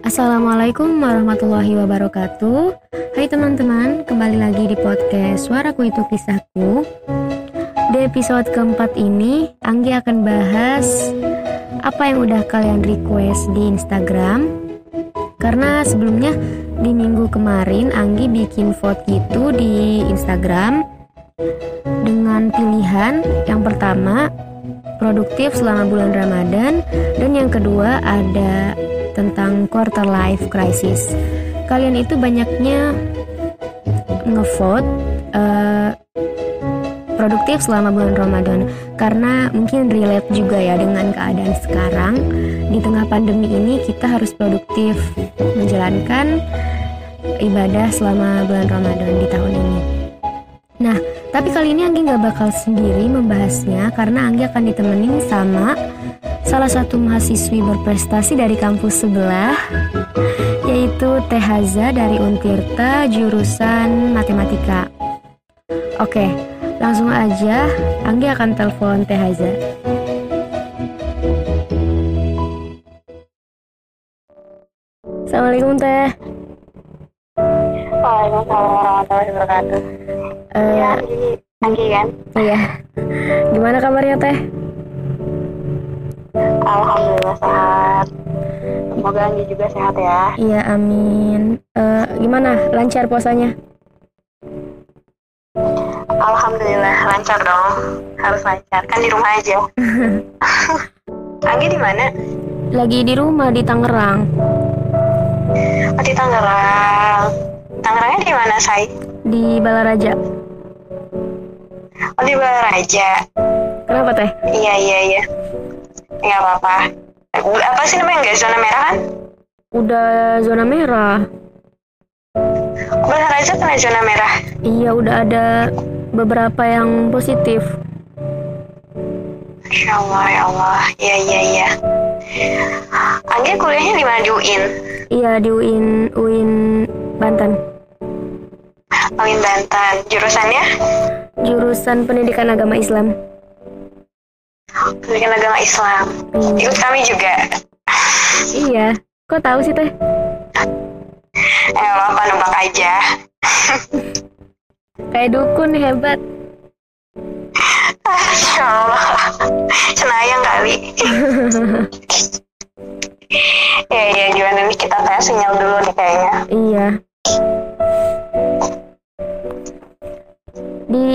Assalamualaikum warahmatullahi wabarakatuh. Hai teman-teman, kembali lagi di podcast Suaraku Itu Kisahku. Di episode keempat ini, Anggi akan bahas apa yang udah kalian request di Instagram. Karena sebelumnya di minggu kemarin Anggi bikin vote gitu di Instagram Dengan pilihan yang pertama produktif selama bulan Ramadan dan yang kedua ada tentang quarter life crisis. Kalian itu banyaknya ngevote uh, produktif selama bulan Ramadan karena mungkin relate juga ya dengan keadaan sekarang di tengah pandemi ini kita harus produktif menjalankan ibadah selama bulan Ramadan di tahun ini. Nah, tapi kali ini Anggi nggak bakal sendiri membahasnya karena Anggi akan ditemenin sama salah satu mahasiswi berprestasi dari kampus sebelah yaitu Teh Haza dari Untirta jurusan Matematika. Oke, langsung aja Anggi akan telepon Teh Haza. Assalamualaikum Teh. Waalaikumsalam warahmatullahi wabarakatuh. Uh, ya, Anggi kan? Iya. Gimana kabarnya Teh? Alhamdulillah sehat. Semoga Anggi juga sehat ya. Iya, amin. Uh, gimana? Lancar puasanya? Alhamdulillah lancar dong. Harus lancar. Kan di rumah aja. Anggi di mana? Lagi di rumah di Tangerang. Oh, di Tangerang. Tangerangnya di mana, Say? Di Balaraja. Oh, di Balaraja. Kenapa, Teh? Iya, iya, iya. Nggak apa-apa. Apa sih namanya? Nggak zona merah kan? Udah zona merah. Balaraja kena zona merah? Iya, udah ada beberapa yang positif. Masya Allah, ya Allah. Iya, iya, iya. Anggi kuliahnya di mana? Di UIN? Iya, di UIN, UIN Banten. UIN Banten. Jurusannya? Jurusan Pendidikan Agama Islam. Pendidikan Agama Islam. Hmm. Ikut kami juga. Iya. Kok tahu sih, Teh? Eh, apa nebak aja. Kayak dukun hebat. Masya Allah. Senayang kali. ya, ya gimana nih kita tes sinyal dulu nih kayaknya. Iya. Di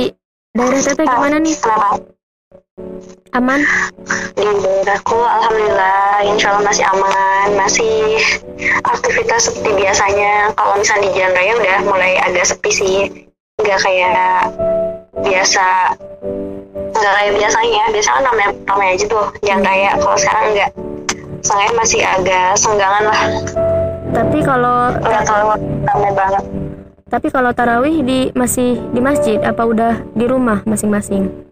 daerah teteh gimana nih? Kenapa? Aman? Di daerahku alhamdulillah insya Allah masih aman, masih aktivitas seperti biasanya. Kalau misalnya di jalan raya udah mulai agak sepi sih, nggak kayak biasa nggak kayak biasanya. Biasa kan ramai ramai aja tuh jalan raya. Kalau sekarang nggak. Saya masih agak senggangan lah. Tapi kalau nggak terlalu ramai banget. tapi kalau tarawih di masih di masjid apa udah di rumah masing-masing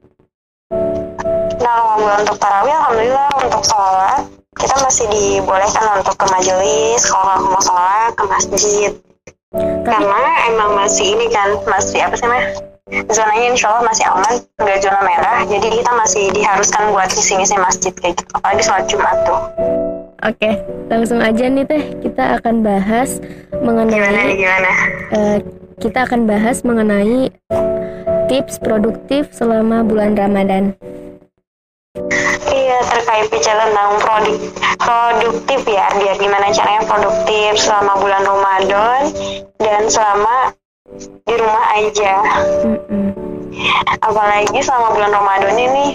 kalau untuk tarawih alhamdulillah untuk sholat kita masih dibolehkan untuk ke majelis kalau mau sholat ke masjid tapi, karena emang masih ini kan masih apa sih namanya zonanya insya Allah masih aman nggak zona merah jadi kita masih diharuskan buat ngisi-ngisi masjid kayak gitu apalagi sholat Jumat tuh Oke, langsung aja nih teh kita akan bahas mengenai gimana gimana? Uh, kita akan bahas mengenai tips produktif selama bulan Ramadan. Iya terkait bicara tentang produk produktif ya biar gimana caranya produktif selama bulan Ramadan dan selama di rumah aja. Mm -mm. Apalagi selama bulan Ramadan ini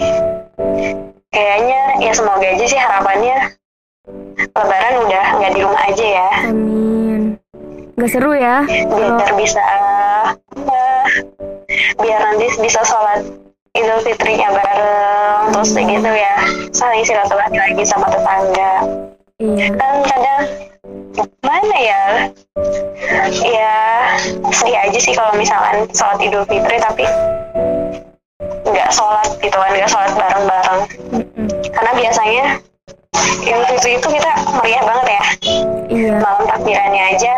kayaknya ya semoga aja sih harapannya Lebaran udah nggak di rumah aja ya. Amin. Gak seru ya? Biar oh. bisa ya, biar nanti bisa sholat Idul Fitrinya bareng terus gitu ya saling silaturahmi lagi sama tetangga. Iya. Kan kadang mana ya ya sedih aja sih kalau misalkan sholat Idul Fitri tapi nggak sholat gitu kan nggak sholat bareng-bareng Mm -mm. karena biasanya Idul Fitri itu kita meriah banget ya Iya. malam takbirannya aja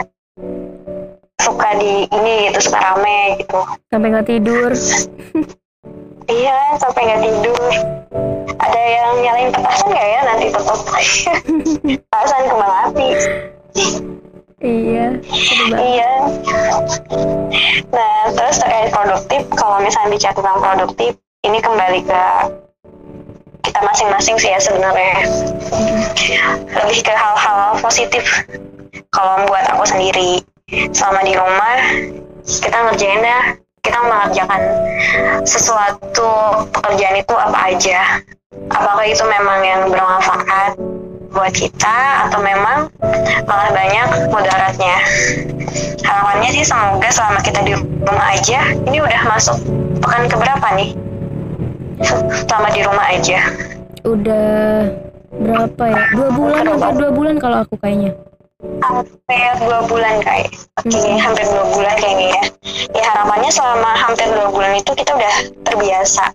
suka di ini gitu suka rame gitu Sampai nggak tidur. iya sampai nggak tidur. Ada yang nyalain petasan nggak ya? Nanti tetap petasan kembang api. Iya iya. Nah terus terkait produktif kalau misalnya bicara tentang produktif ini kembali ke kita masing-masing sih ya sebenarnya. Lebih ke hal-hal positif. Kalau buat aku sendiri selama di rumah kita ngerjainnya kita mengerjakan sesuatu pekerjaan itu apa aja. Apakah itu memang yang bermanfaat buat kita atau memang malah banyak mudaratnya? Harapannya sih semoga selama kita di rumah aja ini udah masuk pekan keberapa nih? Selama di rumah aja. Udah berapa ya? Dua bulan hampir dua bulan kalau aku kayaknya. Hampir dua bulan kayak okay, hampir dua bulan kayaknya ya ya harapannya selama hampir dua bulan itu kita udah terbiasa.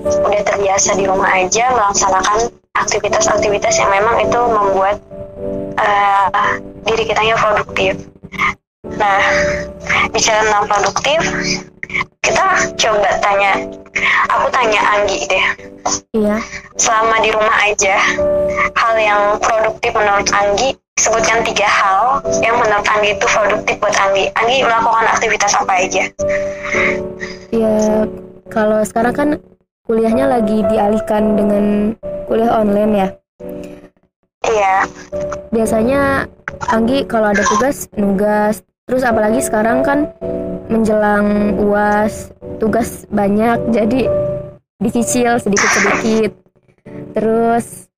Udah terbiasa di rumah aja melaksanakan aktivitas-aktivitas yang memang itu membuat uh, diri kita yang produktif. Nah bicara tentang produktif kita coba tanya aku tanya Anggi deh. Iya. Selama di rumah aja hal yang produktif menurut Anggi sebutkan tiga hal yang menurut Anggi itu produktif buat Anggi. Anggi melakukan aktivitas apa aja? Ya kalau sekarang kan kuliahnya lagi dialihkan dengan kuliah online ya. Iya. Biasanya Anggi kalau ada tugas nugas. Terus apalagi sekarang kan menjelang uas tugas banyak jadi dicicil sedikit-sedikit. Terus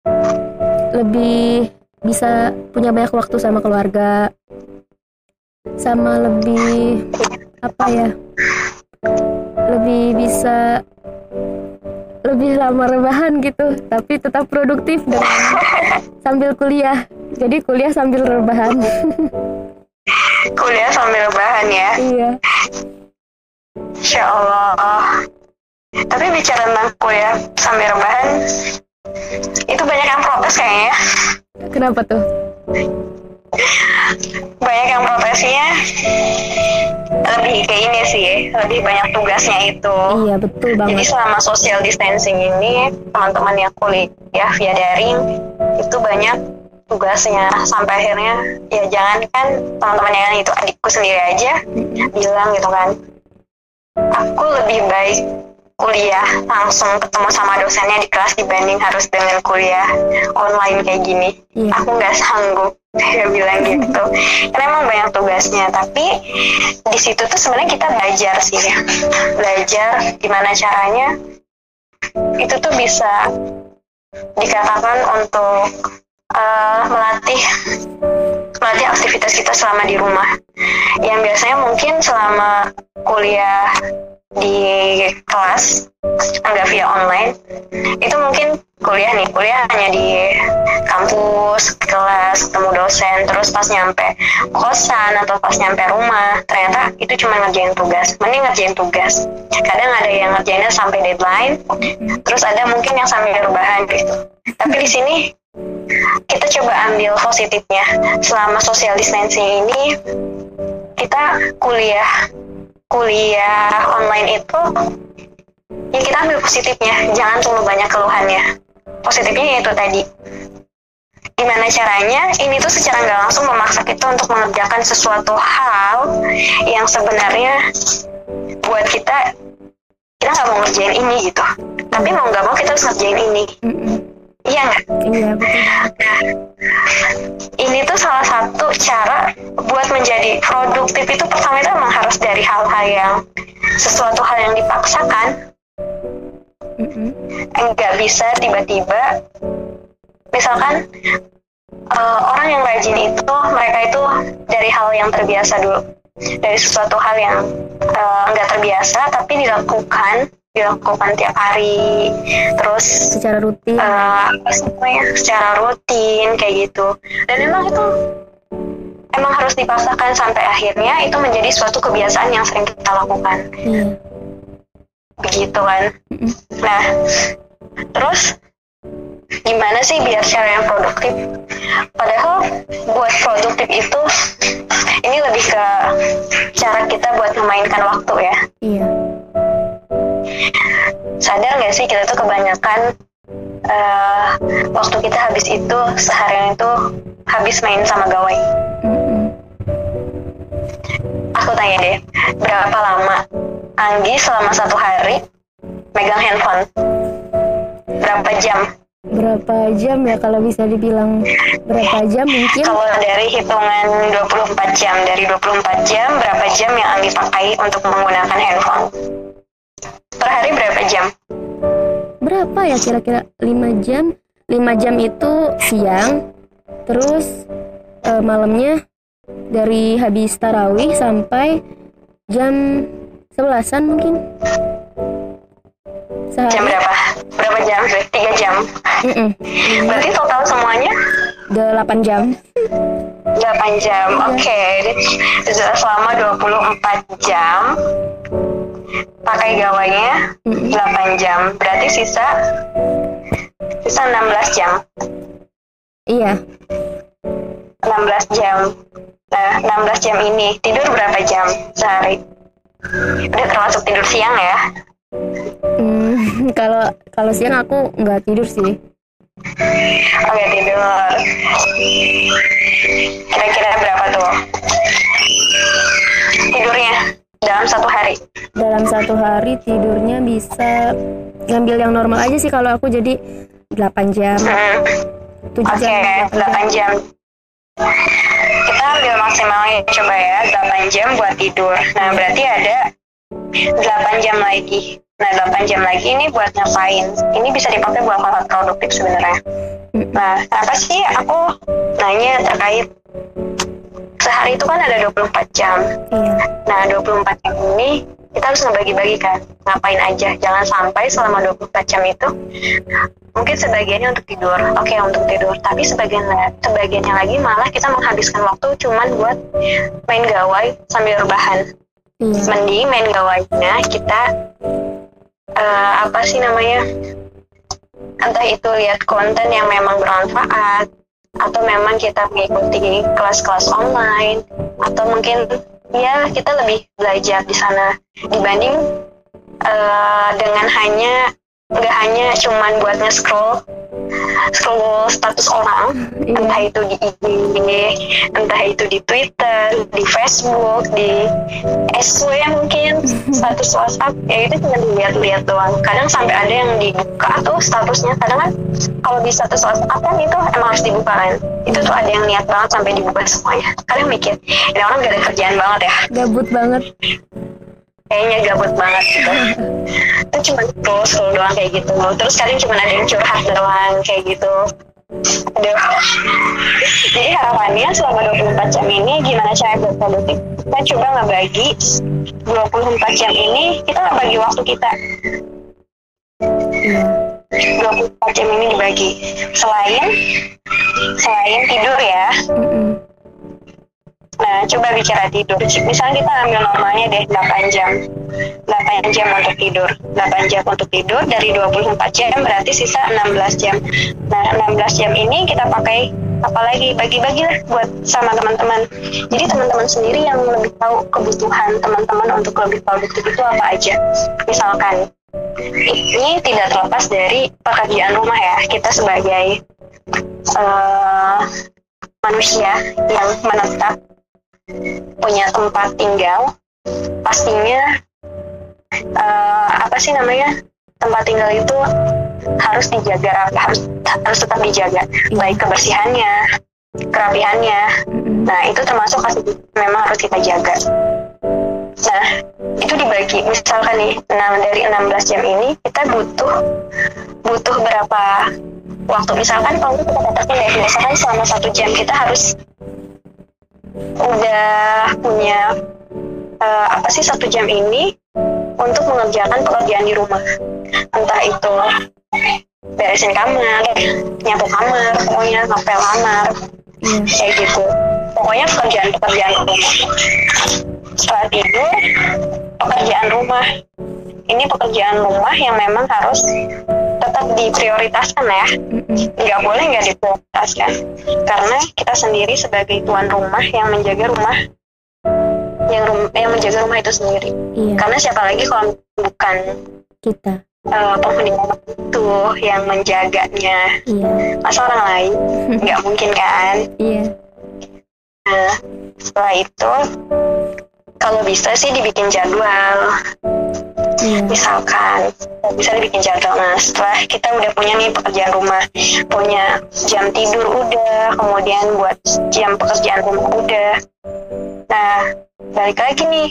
lebih bisa punya banyak waktu sama keluarga sama lebih apa ya lebih bisa lebih lama rebahan gitu tapi tetap produktif dengan sambil kuliah. Jadi kuliah sambil rebahan. Kuliah sambil rebahan ya? Iya. Insya Allah. Tapi bicara tentang kuliah sambil rebahan, itu banyak yang protes kayaknya. Ya. Kenapa tuh? banyak yang protesnya lebih ke ini sih, lebih banyak tugasnya itu. Iya betul banget. Jadi selama social distancing ini, teman-teman yang kuliah via daring itu banyak tugasnya sampai akhirnya ya jangan kan teman-teman yang itu adikku sendiri aja bilang gitu kan aku lebih baik kuliah langsung ketemu sama dosennya di kelas dibanding harus dengan kuliah online kayak gini. Yeah. Aku nggak sanggup dia bilang gitu. Karena emang banyak tugasnya, tapi di situ tuh sebenarnya kita belajar sih ya. Belajar gimana caranya itu tuh bisa dikatakan untuk uh, melatih melatih aktivitas kita selama di rumah yang biasanya mungkin selama kuliah di kelas enggak via online. Itu mungkin kuliah nih kuliah hanya di kampus kelas ketemu dosen terus pas nyampe kosan atau pas nyampe rumah ternyata itu cuma ngerjain tugas. Mending ngerjain tugas. Kadang ada yang ngerjainnya sampai deadline terus ada mungkin yang sampai rebahan gitu. Tapi di sini kita coba ambil positifnya. Selama social distancing ini kita kuliah kuliah online itu ya kita ambil positifnya. Jangan terlalu banyak keluhannya. Positifnya yaitu tadi gimana caranya ini tuh secara nggak langsung memaksa kita untuk mengerjakan sesuatu hal yang sebenarnya buat kita kita nggak mau ngerjain ini gitu. Tapi mau nggak mau kita harus ngerjain ini Iya nggak? Iya betul. Nah, ini tuh salah satu cara buat menjadi produktif itu pertama itu memang harus dari hal-hal yang sesuatu hal yang dipaksakan. Mm-hmm. Enggak bisa tiba-tiba, misalkan uh, orang yang rajin itu mereka itu dari hal yang terbiasa dulu, dari sesuatu hal yang uh, enggak terbiasa tapi dilakukan dilakukan tiap hari. Terus secara rutin. uh, semuanya secara rutin kayak gitu. Dan emang itu emang harus dipaksakan sampai akhirnya itu menjadi suatu kebiasaan yang sering kita lakukan. Iya. begitu kan? Nah terus gimana sih biar cara yang produktif? Padahal buat produktif itu ini lebih ke cara kita buat memainkan waktu ya. Iya sadar gak sih kita tuh kebanyakan uh, waktu kita habis itu seharian itu habis main sama gawai aku tanya deh, berapa lama Anggi selama satu hari megang handphone? Berapa jam? Berapa jam ya kalau bisa dibilang berapa jam mungkin? Kalau dari hitungan 24 jam, dari 24 jam, berapa jam yang Anggi pakai untuk menggunakan handphone? Per hari berapa jam? Berapa ya kira-kira 5 jam? 5 jam itu siang, terus eh, malamnya dari habis tarawih sampai jam sebelasan mungkin. Jam Sehari. berapa? Berapa jam? Tiga jam. Mm-mm. Berarti total semuanya 8 jam. 8 jam. Oke. Sudah selama 24 jam pakai gawainya Mm-mm. 8 jam. Berarti sisa sisa 16 jam. Iya, 16 jam. Nah, 16 jam ini tidur berapa jam sehari? Udah termasuk tidur siang ya? Hmm, kalau kalau siang aku nggak tidur sih. Oke, tidur. Kira-kira berapa tuh? Tidurnya dalam satu hari. Dalam satu hari tidurnya bisa ngambil yang normal aja sih kalau aku jadi 8 jam, Hmm. 7 Oke, jam. 8 jam. Kita ambil maksimalnya coba ya, 8 jam buat tidur. Nah, berarti ada 8 jam lagi. Nah, 8 jam lagi ini buat ngapain? Ini bisa dipakai buat hal-hal produktif sebenarnya. Mm. Nah, apa sih aku nanya terkait sehari itu kan ada 24 jam. Iya. Nah, 24 jam ini kita harus ngebagi-bagi kan. Ngapain aja. Jangan sampai selama 24 jam itu mungkin sebagiannya untuk tidur. Oke, untuk tidur. Tapi sebagian sebagiannya lagi malah kita menghabiskan waktu cuman buat main gawai sambil rebahan. Iya. Mending main gawainya kita eh, apa sih namanya? Entah itu lihat konten yang memang bermanfaat atau memang kita mengikuti kelas-kelas online. Atau mungkin ya kita lebih belajar di sana dibanding eh, dengan hanya nggak hanya cuman buat nge-scroll scroll status orang Iya. entah itu di IG entah itu di Twitter di Facebook di SW mungkin status WhatsApp ya itu cuma dilihat-lihat doang kadang sampai ada yang dibuka tuh statusnya kadang kan kalau di status WhatsApp kan itu emang harus dibuka kan itu tuh ada yang niat banget sampai dibuka semuanya kadang mikir ini orang gak ada kerjaan banget ya Gabut banget. Kayaknya gabut banget gitu itu cuma scroll doang kayak gitu terus kadang cuma ada yang curhat doang kayak gitu Aduh. Jadi harapannya selama 24 jam ini gimana cara buat produktif? Kita coba ngebagi 24 jam ini kita ngebagi waktu kita. Iya. 24 jam ini dibagi. Selain selain tidur ya. Nah, coba bicara tidur. Misalnya kita ambil normalnya deh 8 jam. 8 jam untuk tidur. 8 jam untuk tidur dari 24 jam berarti sisa 16 jam. Nah, 16 jam ini kita pakai apalagi bagi-bagi lah buat sama teman-teman. Jadi teman-teman sendiri yang lebih tahu kebutuhan teman-teman untuk lebih produktif itu apa aja. Misalkan ini tidak terlepas dari pekerjaan rumah ya. Kita sebagai eh, manusia yang menetap punya tempat tinggal pastinya eh, apa sih namanya tempat tinggal itu harus dijaga harus harus tetap dijaga. Baik kebersihannya kerapihannya. Nah itu termasuk memang harus kita jaga. Nah itu dibagi. Misalkan nih nah, dari 16 jam ini kita butuh butuh berapa waktu? Misalkan kalau kita katakan ya misalkan selama satu jam kita harus udah punya eh, apa sih satu jam ini untuk mengerjakan pekerjaan di rumah. Entah itu beresin kamar nyapu kamar pokoknya ngepel kamar. Iya. kayak gitu. Pokoknya pekerjaan-pekerjaan rumah. Setelah tidur pekerjaan rumah ini pekerjaan rumah yang memang harus tetap diprioritaskan ya. Nggak boleh nggak diprioritaskan. Karena kita sendiri sebagai tuan rumah yang menjaga rumah. Yang rum yang menjaga rumah itu sendiri. Iya. karena siapa lagi kalau bukan Kita. eh, penghuni rumah itu yang menjaganya? Iya. masa orang lain? Nggak mungkin kan? Iya. Nah, setelah itu kalau bisa sih dibikin jadwal Iya. misalkan bisa dibikin jadwal nah setelah kita udah punya nih pekerjaan rumah punya jam tidur udah kemudian buat jam pekerjaan rumah udah. Nah balik lagi nih.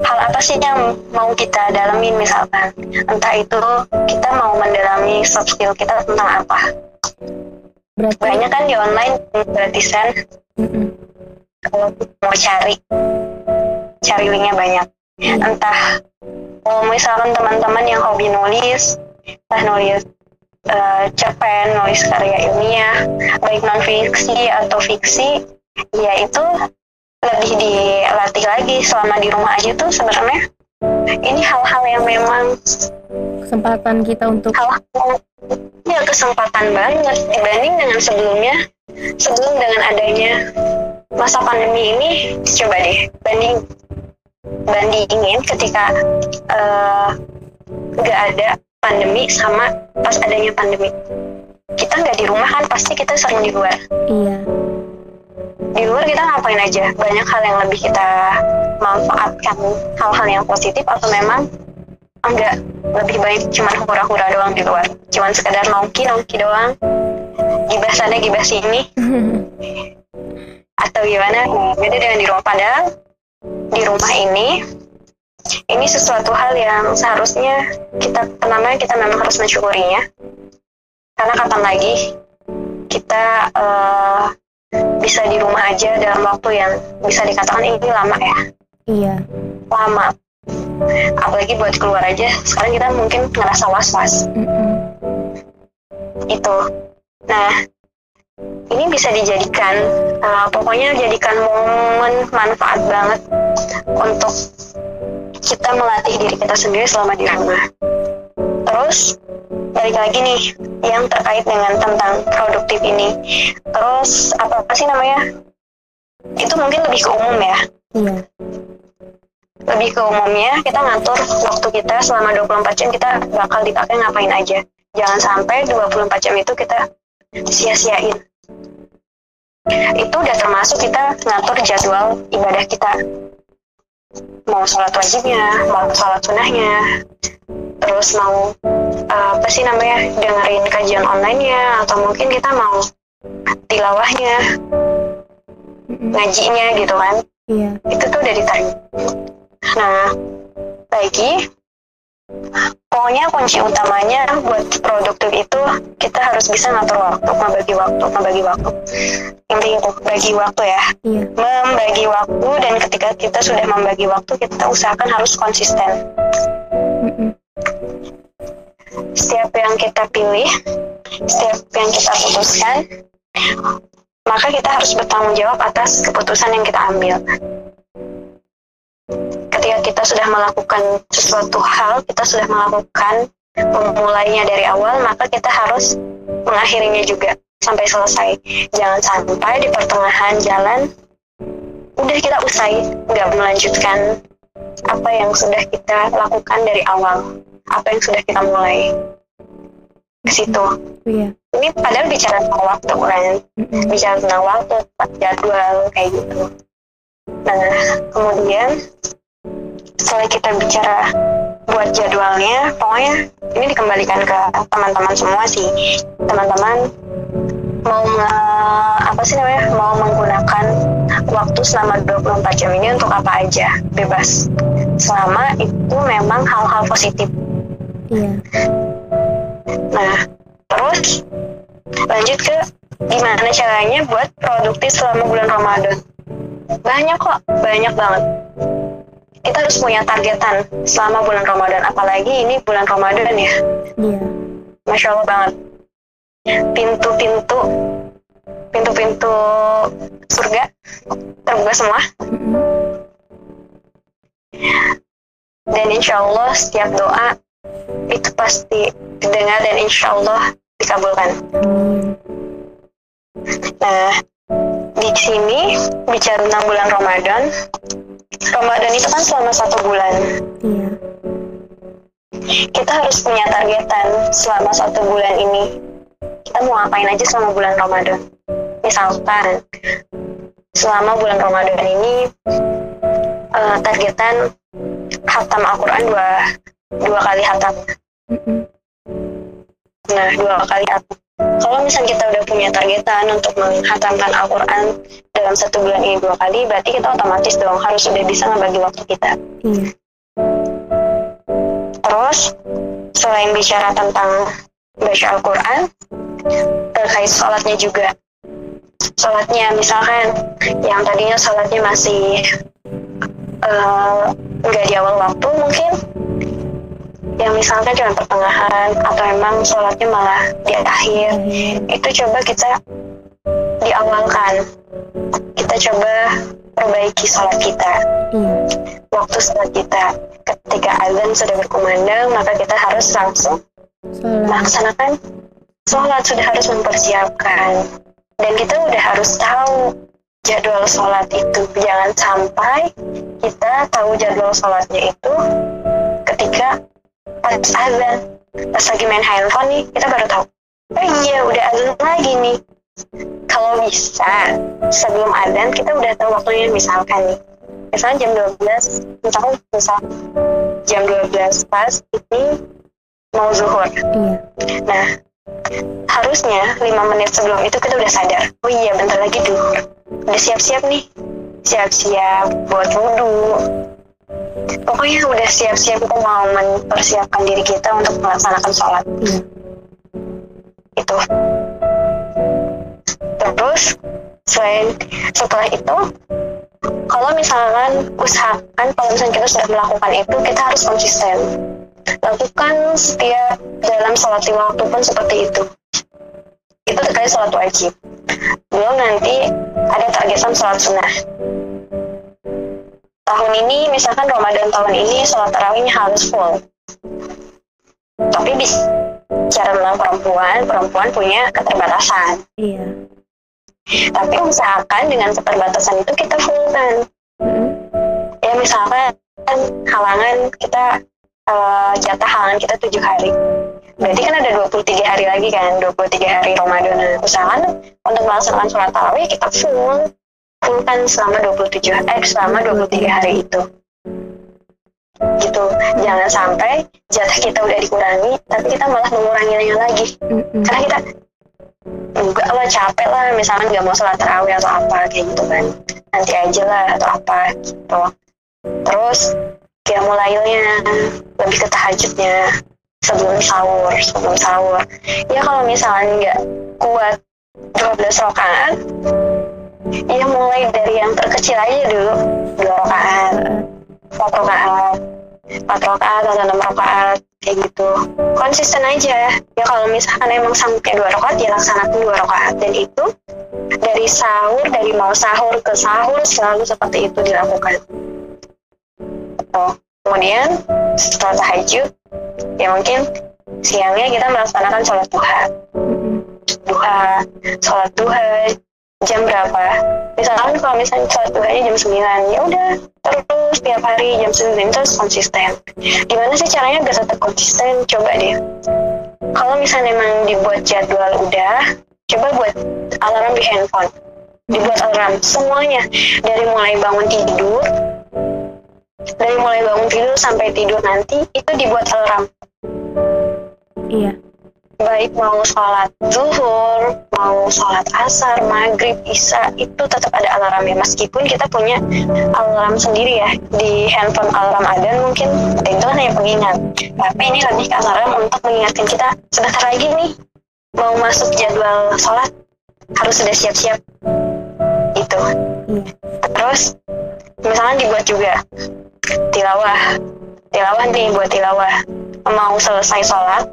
Hal apa sih yang mau kita dalamin misalkan? Entah itu kita mau mendalami soft skill kita tentang apa. Berarti banyak kan di online gratisan. Mm-mm. kalau mau cari cari linknya banyak entah kalau misalkan teman-teman yang hobi nulis entah nulis eh, cerpen nulis karya ilmiah baik non fiksi atau fiksi ya itu lebih dilatih lagi selama di rumah aja tuh sebenarnya. Ini hal-hal yang memang kesempatan kita untuk hal-hal ya kesempatan banget dibanding dengan sebelumnya. Sebelum dengan adanya masa pandemi ini coba deh banding bandingin ketika eh, nggak ada pandemi sama pas adanya pandemi. Kita nggak di rumah kan pasti kita sering di luar. Iya. Di luar kita ngapain aja? Banyak hal yang lebih kita manfaatkan. Hal-hal yang positif atau memang enggak lebih baik cuman hura-hura doang di luar? Cuman sekedar nongki nongki doang? Gibah sana gibah sini? Atau gimana? Beda dengan di rumah padahal di rumah ini ini sesuatu hal yang seharusnya kita pertama kita memang harus mensyukurinya. Karena kapan lagi kita eh, bisa di rumah aja dalam waktu yang bisa dikatakan ini lama ya? Iya. Lama. Apalagi buat keluar aja sekarang kita mungkin ngerasa was-was. Mm-mm. itu. Nah ini bisa dijadikan uh, pokoknya jadikan momen manfaat banget untuk kita melatih diri kita sendiri selama di rumah. Terus balik lagi nih yang terkait dengan tentang produktif ini. Terus apa, apa sih namanya? Itu mungkin lebih ke umum ya. Iya. Lebih ke umumnya kita ngatur waktu kita selama 24 jam kita bakal dipakai ngapain aja. Jangan sampai 24 jam itu kita sia-siain itu udah termasuk kita ngatur jadwal ibadah kita. Mau sholat wajibnya mau sholat sunnahnya. Terus mau uh, apa sih namanya dengerin kajian online-nya atau mungkin kita mau tilawahnya ngajinya gitu kan. Iya. Itu tuh udah ditarik. Nah, lagi pokoknya kunci utamanya buat produktif itu kita harus bisa ngatur waktu, membagi waktu, membagi waktu. Intinya bagi waktu ya, iya membagi waktu dan ketika kita sudah membagi waktu kita usahakan harus konsisten. Mm-mm. Setiap yang kita pilih, setiap yang kita putuskan, maka kita harus bertanggung jawab atas keputusan yang kita ambil. Ketika kita sudah melakukan sesuatu hal, kita sudah melakukan memulainya dari awal, maka kita harus mengakhirinya juga sampai selesai. Jangan sampai di pertengahan jalan udah kita usai, nggak melanjutkan apa yang sudah kita lakukan dari awal, apa yang sudah kita mulai ke situ. iya Ini padahal bicara tentang waktu kan, Mm-mm. bicara tentang waktu, jadwal kayak gitu. Nah, kemudian setelah kita bicara buat jadwalnya, pokoknya ini dikembalikan ke teman-teman semua sih. Teman-teman mau apa sih namanya? Mau menggunakan waktu selama 24 jam ini untuk apa aja, bebas. Selama itu memang hal-hal positif. iya Nah, terus lanjut ke gimana caranya buat produktif selama bulan Ramadan. Banyak kok, banyak banget. Kita harus punya targetan selama bulan Ramadan, apalagi ini bulan Ramadan ya. iya Masya Allah banget. Pintu-pintu, pintu-pintu surga terbuka semua. Dan insya Allah setiap doa itu pasti didengar dan insya Allah dikabulkan. Nah, di sini bicara tentang bulan Ramadan. Ramadan itu kan selama satu bulan. iya Kita harus punya targetan selama satu bulan ini. Kita mau ngapain aja selama bulan Ramadan. Misalkan, selama bulan Ramadan ini uh, targetan hatam Al-Quran dua dua kali hatam nah dua kali hatam kalau misalnya kita udah punya targetan untuk menghatamkan Al-Quran dalam satu bulan ini dua kali, berarti kita otomatis dong harus sudah bisa membagi waktu kita. Iya. Terus, selain bicara tentang baca Al-Quran, terkait sholatnya juga. Sholatnya misalkan yang tadinya sholatnya masih uh, nggak di awal waktu mungkin yang misalkan cuma pertengahan atau emang sholatnya malah di akhir itu coba kita diawalkan kita coba perbaiki sholat kita. Hmm. waktu sholat kita. Ketika azan sudah berkumandang maka kita harus langsung melaksanakan sholat. Sudah harus mempersiapkan. Dan kita udah harus tahu jadwal sholat itu. Jangan sampai kita tahu jadwal sholatnya itu ketika pas azan pas lagi main handphone nih kita baru tahu. Oh iya udah azan lagi nih. Kalau bisa sebelum azan kita udah tahu waktunya misalkan nih. Misalnya jam 12 misalkan misal jam 12 pas ini mau zuhur. Iya. nah harusnya 5 menit sebelum itu kita udah sadar. Oh iya bentar lagi duhur. Udah siap-siap nih. Siap-siap buat wudhu pokoknya udah siap-siap kita mau mempersiapkan diri kita untuk melaksanakan sholat. Hmm. itu terus selain setelah itu kalau misalkan usahakan kalau misalnya kita sudah melakukan itu kita harus konsisten. Lakukan setiap dalam sholat lima waktu pun seperti itu. Itu terkait sholat wajib. Belum nanti ada targetan sholat sunnah tahun ini misalkan Ramadan tahun ini sholat tarawihnya harus full. Tapi bisa cara tentang perempuan perempuan punya keterbatasan. Iya. Tapi usahakan dengan keterbatasan itu kita fullkan mm-hmm. ya misalkan halangan kita uh, jatah halangan kita tujuh hari. Berarti kan ada 23 hari lagi kan 23 hari Ramadan. Nah, usahakan untuk melaksanakan sholat tarawih kita full fullkan selama 27 eh selama 23 hari itu. Gitu. Jangan sampai jatah kita udah dikurangi tapi kita malah menguranginya lagi. Mm-hmm. karena kita enggak lah capek lah misalnya nggak mau sholat tarawih atau apa kayak gitu kan. Nanti aja lah atau apa gitu. Terus kayak mulainya lebih ke tahajudnya sebelum sahur sebelum sahur. Ya kalau misalnya nggak kuat 12 rakaat Iya mulai dari yang terkecil aja dulu dua rakaat, empat rakaat, empat rakaat atau enam rakaat kayak gitu. Konsisten aja. Ya kalau misalkan emang sampai dua rakaat ya laksanakan dua rakaat dan itu dari sahur dari mau sahur ke sahur selalu seperti itu dilakukan. Tuh. Kemudian setelah tahajud ya mungkin siangnya kita melaksanakan sholat duha duha sholat duha jam berapa? Misalkan kalau misalnya sholat duhanya jam 9 ya udah terus tiap hari jam 9 terus konsisten. Gimana sih caranya biar tetap konsisten? Coba deh. Kalau misalnya memang dibuat jadwal udah coba buat alarm di handphone. Dibuat alarm semuanya. Dari mulai bangun tidur dari mulai bangun tidur sampai tidur nanti itu dibuat alarm. Iya baik mau sholat zuhur, mau sholat asar, maghrib, isya, itu tetap ada alarmnya. Meskipun kita punya alarm sendiri ya, di handphone alarm ada mungkin, itu kan hanya pengingat. Tapi ini lebih ke alarm untuk mengingatkan kita, sebentar lagi nih, mau masuk jadwal sholat, harus sudah siap-siap. Itu. Terus, misalnya dibuat juga tilawah. Tilawah nih buat tilawah. Mau selesai sholat,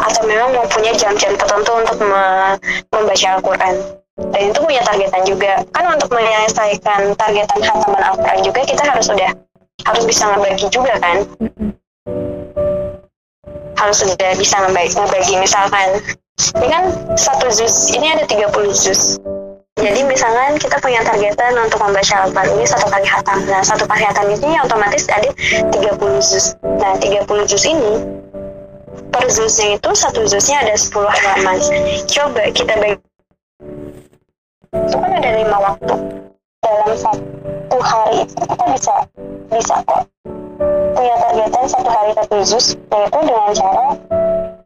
atau memang mempunyai jam-jam tertentu untuk me membaca Al-Quran. Dan itu punya targetan juga. Kan untuk menyelesaikan targetan hataman Al-Quran juga kita harus sudah harus bisa membagi juga kan? Harus sudah bisa membagi, membagi misalkan ini kan satu juz ini ada 30 juz. Jadi misalkan kita punya targetan untuk membaca Al-Quran ini satu kali hatam nah satu kali hatam ini otomatis ada 30 juz. Nah 30 juz ini per zusnya itu satu zusnya ada 10 halaman. Coba kita bagi. Itu kan ada lima waktu. Dalam satu hari itu kita bisa bisa kok punya targetan satu hari satu juz yaitu dengan cara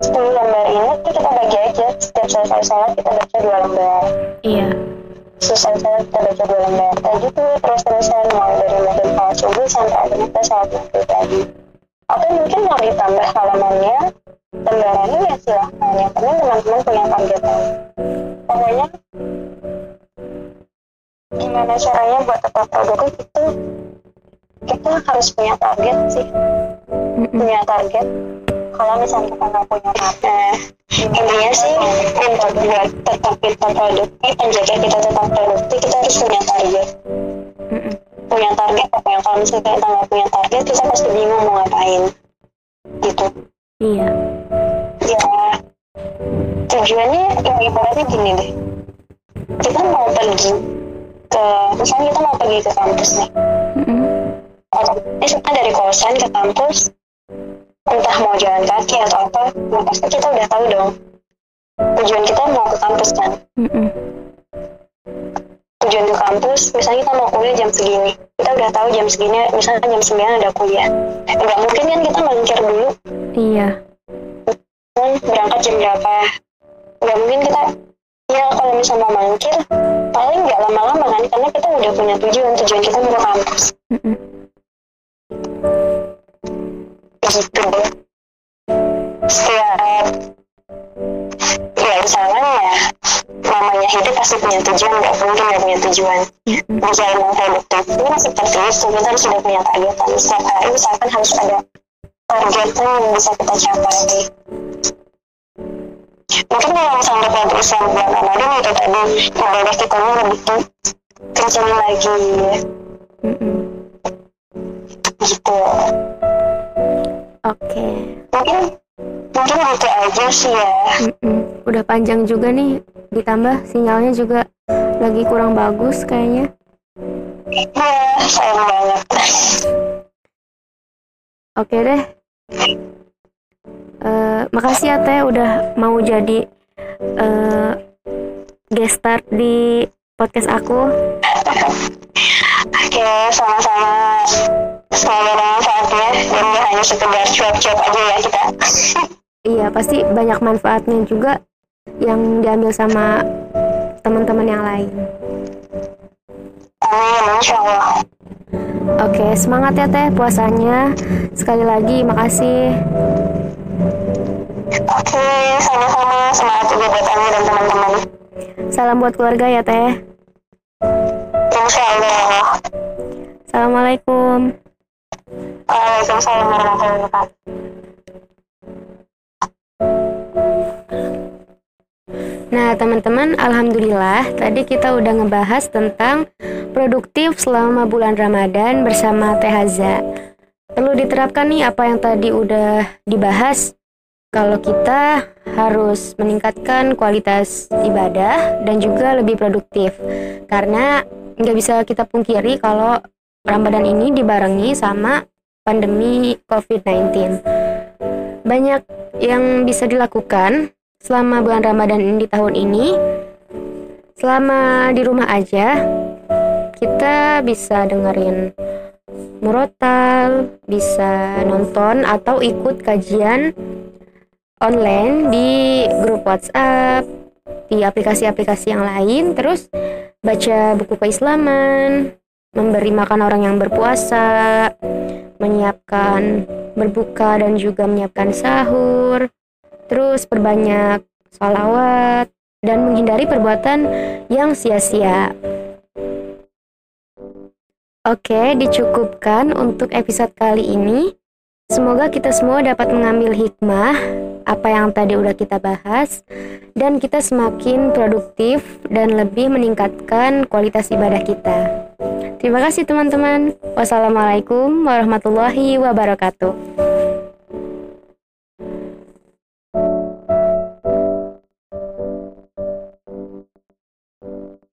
10 lembar ini tuh kita bagi aja. Setiap selesai sholat kita baca dua lembar. Iya. Selesai sholat kita baca dua lembar. Kayak gitu terus terusan mau dari model sholat subuh sampai akhirnya kita sholat maghrib lagi atau mungkin mau ditambah halamannya lembarannya ya silahkan. Yang penting teman-teman punya targetan pokoknya gimana caranya buat tetap produktif itu kita harus punya target sih. Mm-mm. punya target. Kalau misalnya kita nggak punya target intinya sih untuk buat tetap kita produktif menjaga kita tetap produktif kita harus punya target. Mm-mm. Punya target pokoknya kalau misalnya kita nggak punya target kita pasti bingung mau ngapain. Gitu. Iya. Ya. Tujuannya ya ibaratnya gini deh. Kita mau pergi ke misalnya kita mau pergi ke kampus nih. Misalnya dari kosan ke kampus entah mau jalan kaki atau apa ya pasti kita udah tahu dong. Tujuan kita mau ke kampus kan. Mm-mm. Tujuan ke kampus misalnya kita mau kuliah jam segini. Kita udah tahu jam segini misalnya jam 9 ada kuliah. Nggak mungkin kan kita mancir dulu. Iya. Kan berangkat jam berapa? Nggak mungkin kita ya kalau misalnya mau mancir paling nggak lama-lama kan karena kita udah punya tujuan. Tujuan kita mau ke kampus. Mm-mm. gitu. Deh setiap misalnya ya namanya hidup pasti punya tujuan nggak mungkin nggak punya tujuan. Bisa emang produktif ini seperti itu kita harus sudah punya targetan setiap hari misalkan harus ada targetan yang bisa kita capai. Mungkin kalau misalnya pada usaha bulan Ramadan itu tadi ibadah kita lebih kencang lagi. Mm-mm. gitu. Oke. Mungkin mungkin gitu aja sih ya Mm-mm. udah panjang juga nih ditambah sinyalnya juga lagi kurang bagus kayaknya ya sayang banget Oke deh. Eh, makasih ya Teh udah mau jadi eh guest star di podcast aku. oke sama-sama semoga bermanfaatnya dan gak hanya sekedar cuap-cuap aja ya kita Iya, pasti banyak manfaatnya juga yang diambil sama teman-teman yang lain. amin insya Allah Oke, semangat ya Teh puasanya. Sekali lagi makasih. oke sama-sama semangat juga buat Ami dan teman-teman Salam buat keluarga ya Teh. insya Allah Assalamualaikum. Waalaikumsalam warahmatullahi wabarakatuh Nah, teman-teman, alhamdulillah tadi kita udah ngebahas tentang produktif selama bulan Ramadan bersama Teh Haza. Perlu diterapkan nih apa yang tadi udah dibahas. Kalau kita harus meningkatkan kualitas ibadah dan juga lebih produktif. Karena nggak bisa kita pungkiri kalau Ramadan ini dibarengi sama pandemi COVID-19. Banyak yang bisa dilakukan selama bulan Ramadan di tahun ini selama di rumah aja kita bisa dengerin murotal bisa nonton atau ikut kajian online di grup WhatsApp di aplikasi-aplikasi yang lain terus baca buku keislaman memberi makan orang yang berpuasa menyiapkan berbuka dan juga menyiapkan sahur terus perbanyak salawat dan menghindari perbuatan yang sia-sia. Oke, dicukupkan untuk episode kali ini. Semoga kita semua dapat mengambil hikmah apa yang tadi udah kita bahas dan kita semakin produktif dan lebih meningkatkan kualitas ibadah kita. Terima kasih teman-teman. Wassalamualaikum warahmatullahi wabarakatuh.